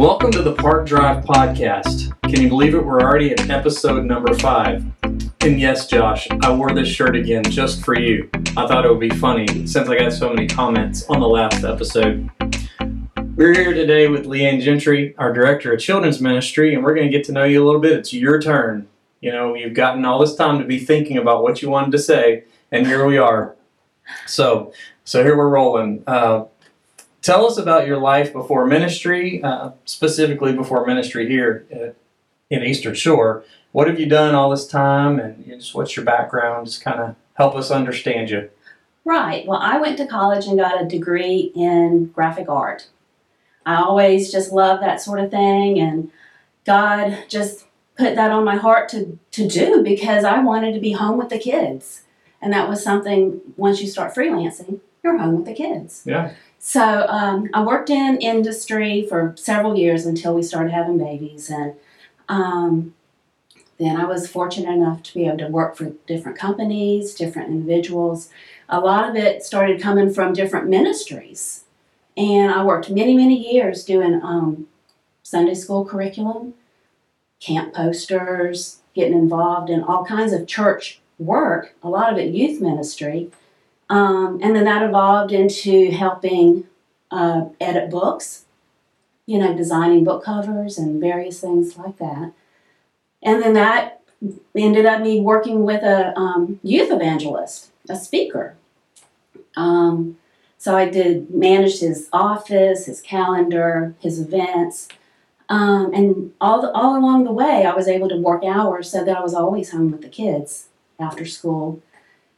Welcome to the Park Drive Podcast. Can you believe it? We're already at episode number five. And yes, Josh, I wore this shirt again just for you. I thought it would be funny since I got so many comments on the last episode. We're here today with LeAnn Gentry, our Director of Children's Ministry, and we're going to get to know you a little bit. It's your turn. You know, you've gotten all this time to be thinking about what you wanted to say, and here we are. So, so here we're rolling. Uh, tell us about your life before ministry, uh, specifically before ministry here at, in Eastern Shore. What have you done all this time, and just what's your background? Just kind of help us understand you. Right. Well, I went to college and got a degree in graphic art. I always just loved that sort of thing, and God just put that on my heart to, to do because I wanted to be home with the kids. And that was something, once you start freelancing, you're home with the kids. Yeah. So um, I worked in industry for several years until we started having babies, and um, then I was fortunate enough to be able to work for different companies, different individuals. A lot of it started coming from different ministries, and I worked many, many years doing um, Sunday school curriculum, camp posters, getting involved in all kinds of church work. A lot of it youth ministry. Um, and then that evolved into helping uh, edit books, you know, designing book covers and various things like that. And then that ended up me working with a um, youth evangelist, a speaker. Um, so I did manage his office, his calendar, his events, um, and all the, all along the way, I was able to work hours so that I was always home with the kids after school.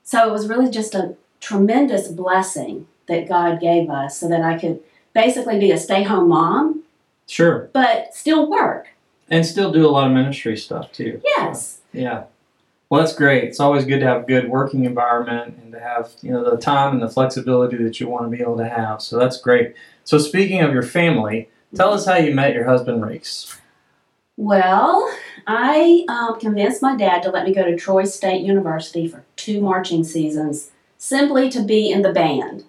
So it was really just a tremendous blessing that God gave us so that I could basically be a stay home mom, Sure. but still work. And still do a lot of ministry stuff too. Yes. Yeah. Well, that's great. It's always good to have a good working environment and to have, you know, the time and the flexibility that you want to be able to have. So that's great. So speaking of your family, tell us how you met your husband, Reese. Well, I um, convinced my dad to let me go to Troy State University for two marching seasons simply to be in the band.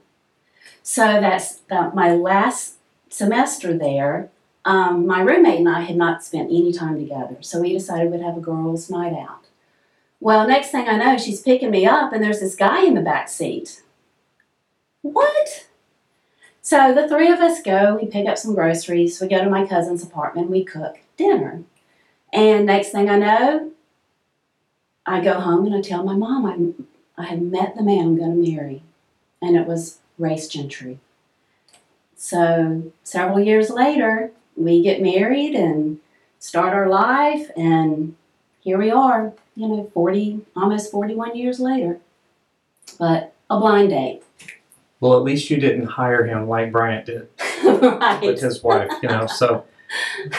So that's my last semester there. Um, my roommate and I had not spent any time together, so we decided we'd have a girls' night out. Well, next thing I know, she's picking me up, and there's this guy in the back seat. What? So the three of us go, we pick up some groceries, we go to my cousin's apartment, we cook dinner. And next thing I know, I go home and I tell my mom I, I had met the man I'm going to marry. And it was Race Gentry. So several years later, we get married and start our life, and here we are, you know, 40, almost 41 years later. But a blind date. Well, at least you didn't hire him like Bryant did right. with his wife, you know. So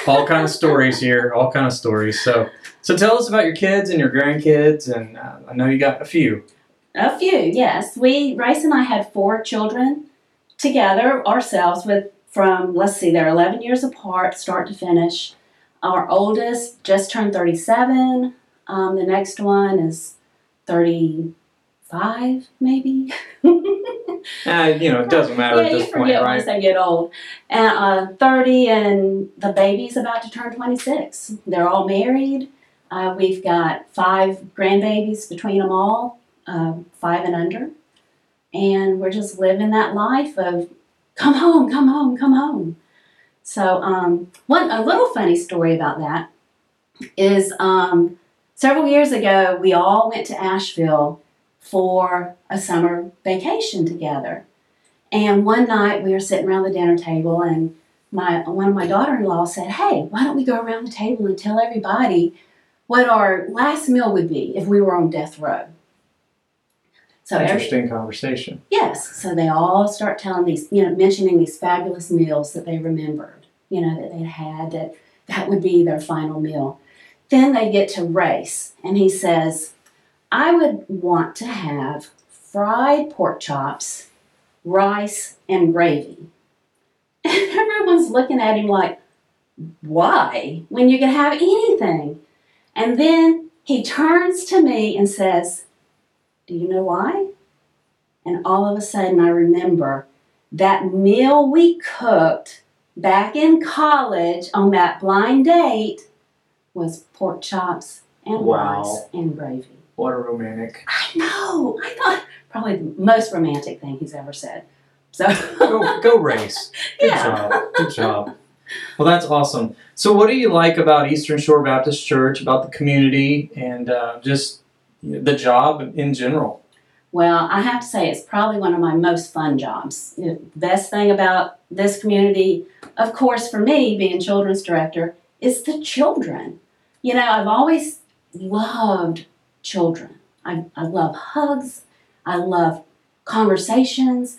all kind of stories here, all kind of stories. So so tell us about your kids and your grandkids, and uh, I know you got a few. A few, yes. We Race and I had four children together ourselves with from let's see, they're eleven years apart, start to finish. Our oldest just turned thirty-seven. Um, the next one is thirty-five, maybe. Uh, you know, it doesn't matter yeah, at you this point, forget right? once they get old. And uh, thirty, and the baby's about to turn twenty-six. They're all married. Uh, we've got five grandbabies between them all, uh, five and under, and we're just living that life of come home, come home, come home. So, um, one a little funny story about that is um, several years ago we all went to Asheville for a summer vacation together. And one night we were sitting around the dinner table, and my one of my daughter-in-law said, "Hey, why don't we go around the table and tell everybody what our last meal would be if we were on death row?" So every, Interesting conversation. yes, so they all start telling these, you know, mentioning these fabulous meals that they remembered, you know, that they'd had. That that would be their final meal. Then they get to race, and he says, I would want to have fried pork chops, rice, and gravy. And everyone's looking at him like, why? When you can have anything. And then he turns to me and says, Do you know why? And all of a sudden I remember that meal we cooked back in college on that blind date was pork chops and Wow. rice and gravy. What a romantic. I know. I thought probably the most romantic thing he's ever said. So Go, go race. Good Yeah. job. Good job. Well, that's awesome. So, what do you like about Eastern Shore Baptist Church, about the community, and uh, just the job in general? Well, I have to say it's probably one of my most fun jobs. You know, The best thing about this community, of course, for me being children's director, is the children. You know, I've always loved children. I, I love hugs. I love conversations.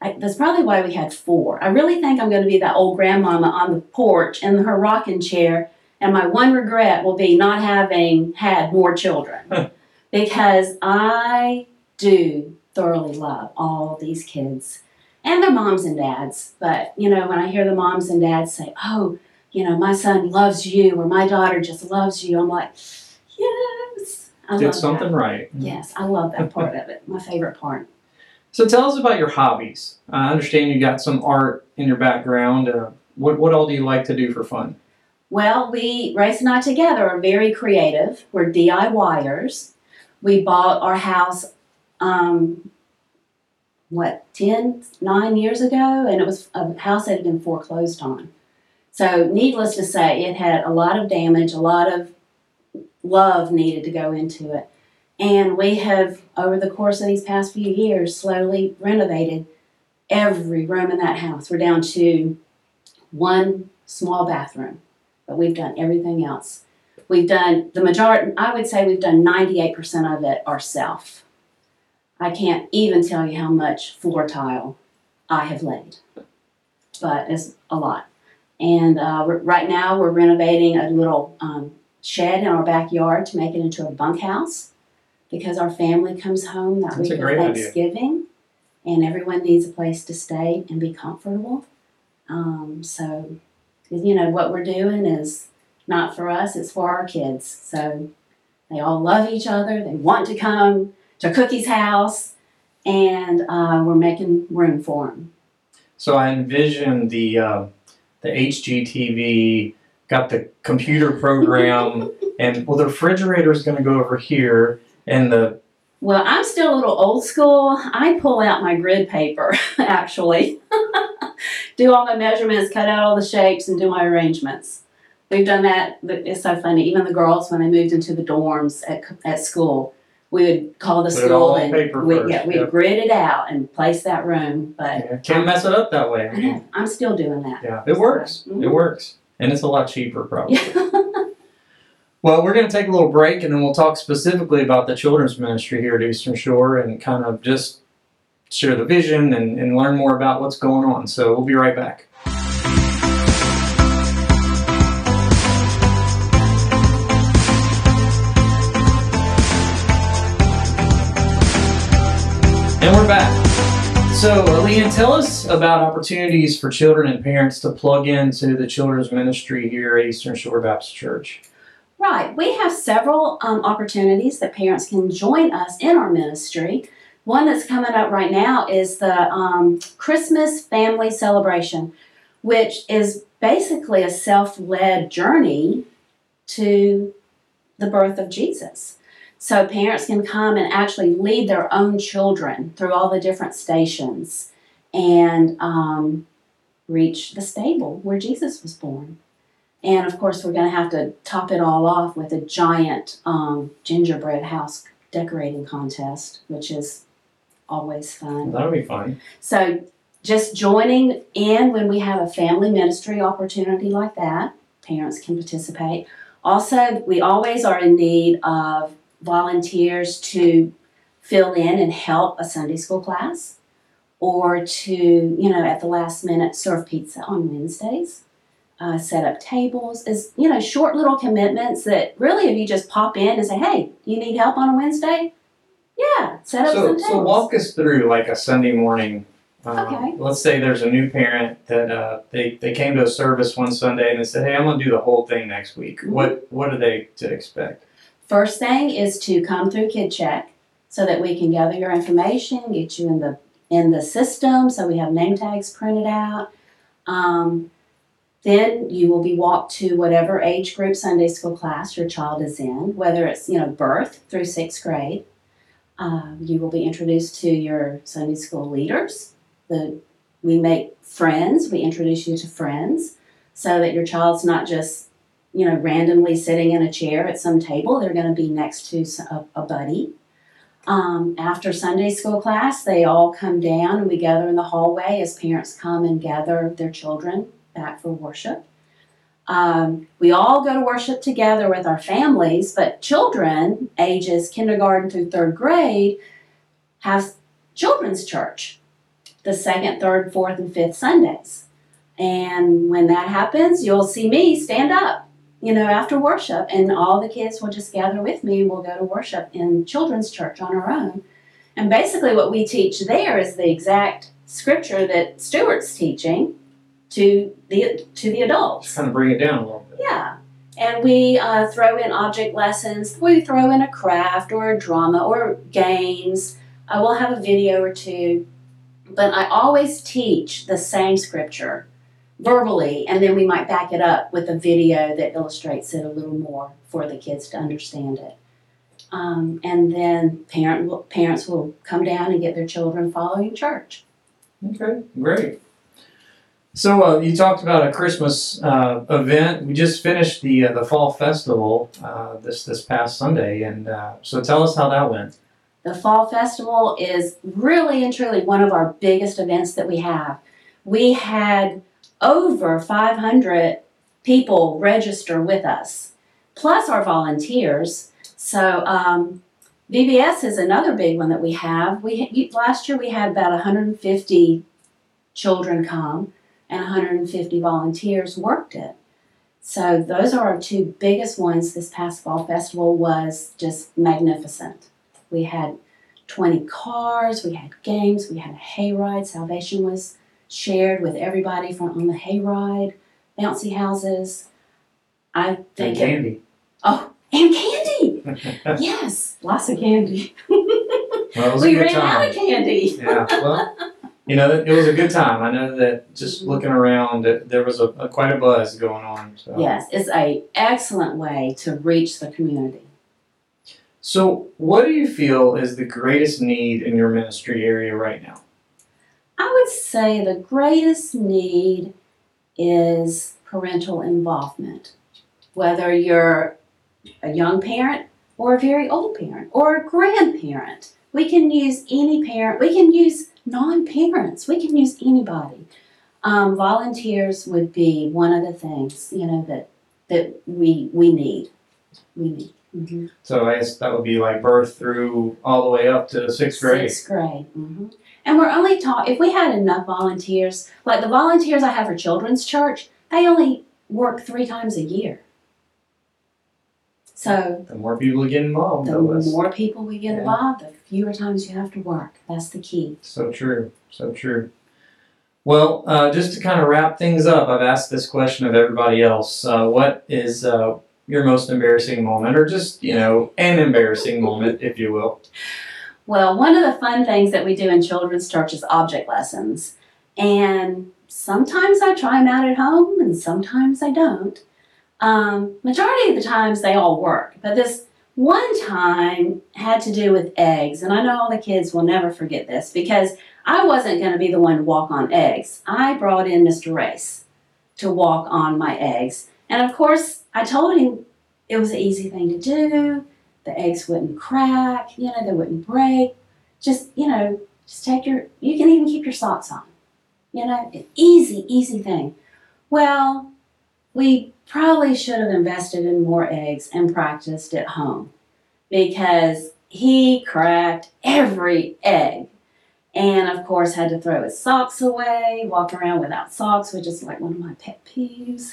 I, that's probably why we had four. I really think I'm going to be that old grandmama on the porch in her rocking chair, and my one regret will be not having had more children. because I do thoroughly love all these kids and their moms and dads. But, you know, when I hear the moms and dads say, oh, you know, my son loves you or my daughter just loves you, I'm like, yes. I Did something that. right. Yes, I love that part of it. My favorite part. So, tell us about your hobbies. I understand you got some art in your background. Uh, what, what all do you like to do for fun? Well, we, Race and I together, are very creative. We're DIYers. We bought our house, um, what, 10, 9 years ago, and it was a house that had been foreclosed on. So, needless to say, it had a lot of damage, a lot of love needed to go into it. And we have, over the course of these past few years, slowly renovated every room in that house. We're down to one small bathroom but we've done everything else. We've done the majority, I would say we've done 98% of it ourselves. I can't even tell you how much floor tile I have laid, but it's a lot. And uh, right now we're renovating a little um, shed in our backyard to make it into a bunkhouse because our family comes home that That's week of great idea. Thanksgiving and everyone needs a place to stay and be comfortable. Um, so you know what we're doing is not for us it's for our kids. So they all love each other they want to come to cookie's house and uh, we're making room for them So, I envision the, uh, the HGTV, got the computer program, and well, the refrigerator is going to go over here, and the well i'm still a little old school. I pull out my grid paper actually. Do all my measurements cut out all the shapes and do my arrangements we've done that it's so funny even the girls when they moved into the dorms at, at school we would call the Put it school on and paper we, first, yeah, we'd yep. grid it out and place that room but yeah, can't mess it up that way. I know. I'm still doing that. Yeah, it works. It Mhm. works. And it's a lot cheaper, probably. Well, we're going to take a little break and then we'll talk specifically about the children's ministry here at Eastern Shore and kind of just share the vision and, and learn more about what's going on. So we'll be right back. And we're back. So, LeAnn, tell us about opportunities for children and parents to plug into the children's ministry here at Eastern Shore Baptist Church. Right. We have several um, opportunities that parents can join us in our ministry. One that's coming up right now is the um, Christmas family celebration, which is basically a self led journey to the birth of Jesus. So parents can come and actually lead their own children through all the different stations and um, reach the stable where Jesus was born. And of course, we're going to have to top it all off with a giant um, gingerbread house decorating contest, which is always fun. That'll be fun. So, just joining in when we have a family ministry opportunity like that, parents can participate. Also, we always are in need of volunteers to fill in and help a Sunday school class or to, you know, at the last minute serve pizza on Wednesdays. Uh, set up tables is you know short little commitments that really if you just pop in and say hey you need help on a wednesday yeah set up So, some so walk us through like a Sunday morning. Uh, Okay. Let's say there's a new parent that uh, they, they came to a service one Sunday and they said, "Hey, I'm going to do the whole thing next week." Mhm. What what are they to expect? First thing is to come through Kid Check so that we can gather your information, get you in the in the system, so we have name tags printed out. Um, then you will be walked to whatever age group Sunday school class your child is in, whether it's you know birth through sixth grade. Um, you will be introduced to your Sunday school leaders. The we make friends. We introduce you to friends, so that your child's not just you know randomly sitting in a chair at some table. They're going to be next to a, a buddy. Um, after Sunday school class, they all come down and we gather in the hallway as parents come and gather their children back for worship. Um, we all go to worship together with our families, but children, ages kindergarten through third grade, have children's church the second, third, fourth, and fifth Sundays. And when that happens, you'll see me stand up, you know, after worship, and all the kids will just gather with me and we'll go to worship in children's church on our own. And basically, what we teach there is the exact scripture that Stuart's teaching to the to the adults. Just kind of bring it down a little bit. Yeah. And we uh, throw in object lessons. We throw in a craft or a drama or games. I will have a video or two. But I always teach the same scripture verbally, and then we might back it up with a video that illustrates it a little more for the kids to understand it. Um, and then parent, parents will come down and get their children following church. Okay, great. So uh, you talked about a Christmas uh, event. We just finished the uh, the fall festival uh, this this past Sunday, and uh, so tell us how that went. The Fall Festival is really and truly one of our biggest events that we have. We had over 500 people register with us, plus our volunteers. So um, VBS is another big one that we have. We last year we had about 150 children come, and 150 volunteers worked it. So those are our two biggest ones. This past fall festival was just magnificent. We had 20 cars, we had games, we had a hayride. Salvation was shared with everybody from on the hayride, bouncy houses. I And think it, candy. oh, and candy. yes, lots of candy. Well, it we ran time. out of candy. yeah, well, you know, it was a good time. I know that just mm-hmm. looking around, it, there was a, a quite a buzz going on. So. Yes, it's a excellent way to reach the community. So, what do you feel is the greatest need in your ministry area right now? I would say the greatest need is parental involvement. Whether you're a young parent or a very old parent or a grandparent, we can use any parent, we can use non parents, we can use anybody. Um, volunteers would be one of the things, you know, that, that we, we need. We need. hmm So, I guess that would be like birth through all the way up to sixth grade. Sixth grade. hmm And we're only taught if we had enough volunteers, like the volunteers I have for Children's Church, they only work three times a year. So The more people get involved, the more people we get Yeah. involved, the fewer times you have to work. That's the key. So true. So true. Well, uh, just to kind of wrap things up, I've asked this question of everybody else. Uh, what is uh, your most embarrassing moment, or just, you know, an embarrassing moment, if you will? Well, one of the fun things that we do in Children's Church is object lessons. And sometimes I try them out at home and sometimes I don't. Um, majority of the times they all work, but this one time had to do with eggs. And I know all the kids will never forget this because I wasn't going to be the one to walk on eggs. I brought in Mr. Race to walk on my eggs. And of course, I told him it was an easy thing to do the eggs wouldn't crack, you know, they wouldn't break. Just, you know, just take your, you can even keep your socks on. You know, easy, easy thing. Well, we probably should have invested in more eggs and practiced at home because he cracked every egg. And of course, had to throw his socks away, walk around without socks, which is like one of my pet peeves.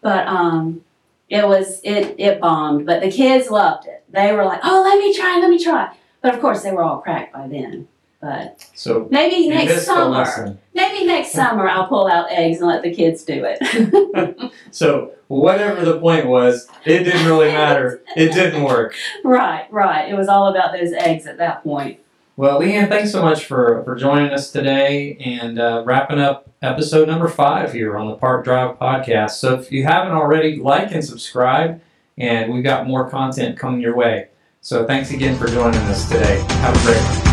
But um, it was it it bombed, but the kids loved it. They were like, "Oh, let me try, let me try." But of course, they were all cracked by then. But So, maybe next summer, maybe next summer, I'll pull out eggs and let the kids do it. So, whatever the point was, it didn't really matter. It didn't work. right, right. It was all about those eggs at that point. Well, LeAnn, thanks so much for, for joining us today and uh, wrapping up episode number five here on the Park Drive podcast. So if you haven't already, like and subscribe, and we've got more content coming your way. So thanks again for joining us today. Have a great one.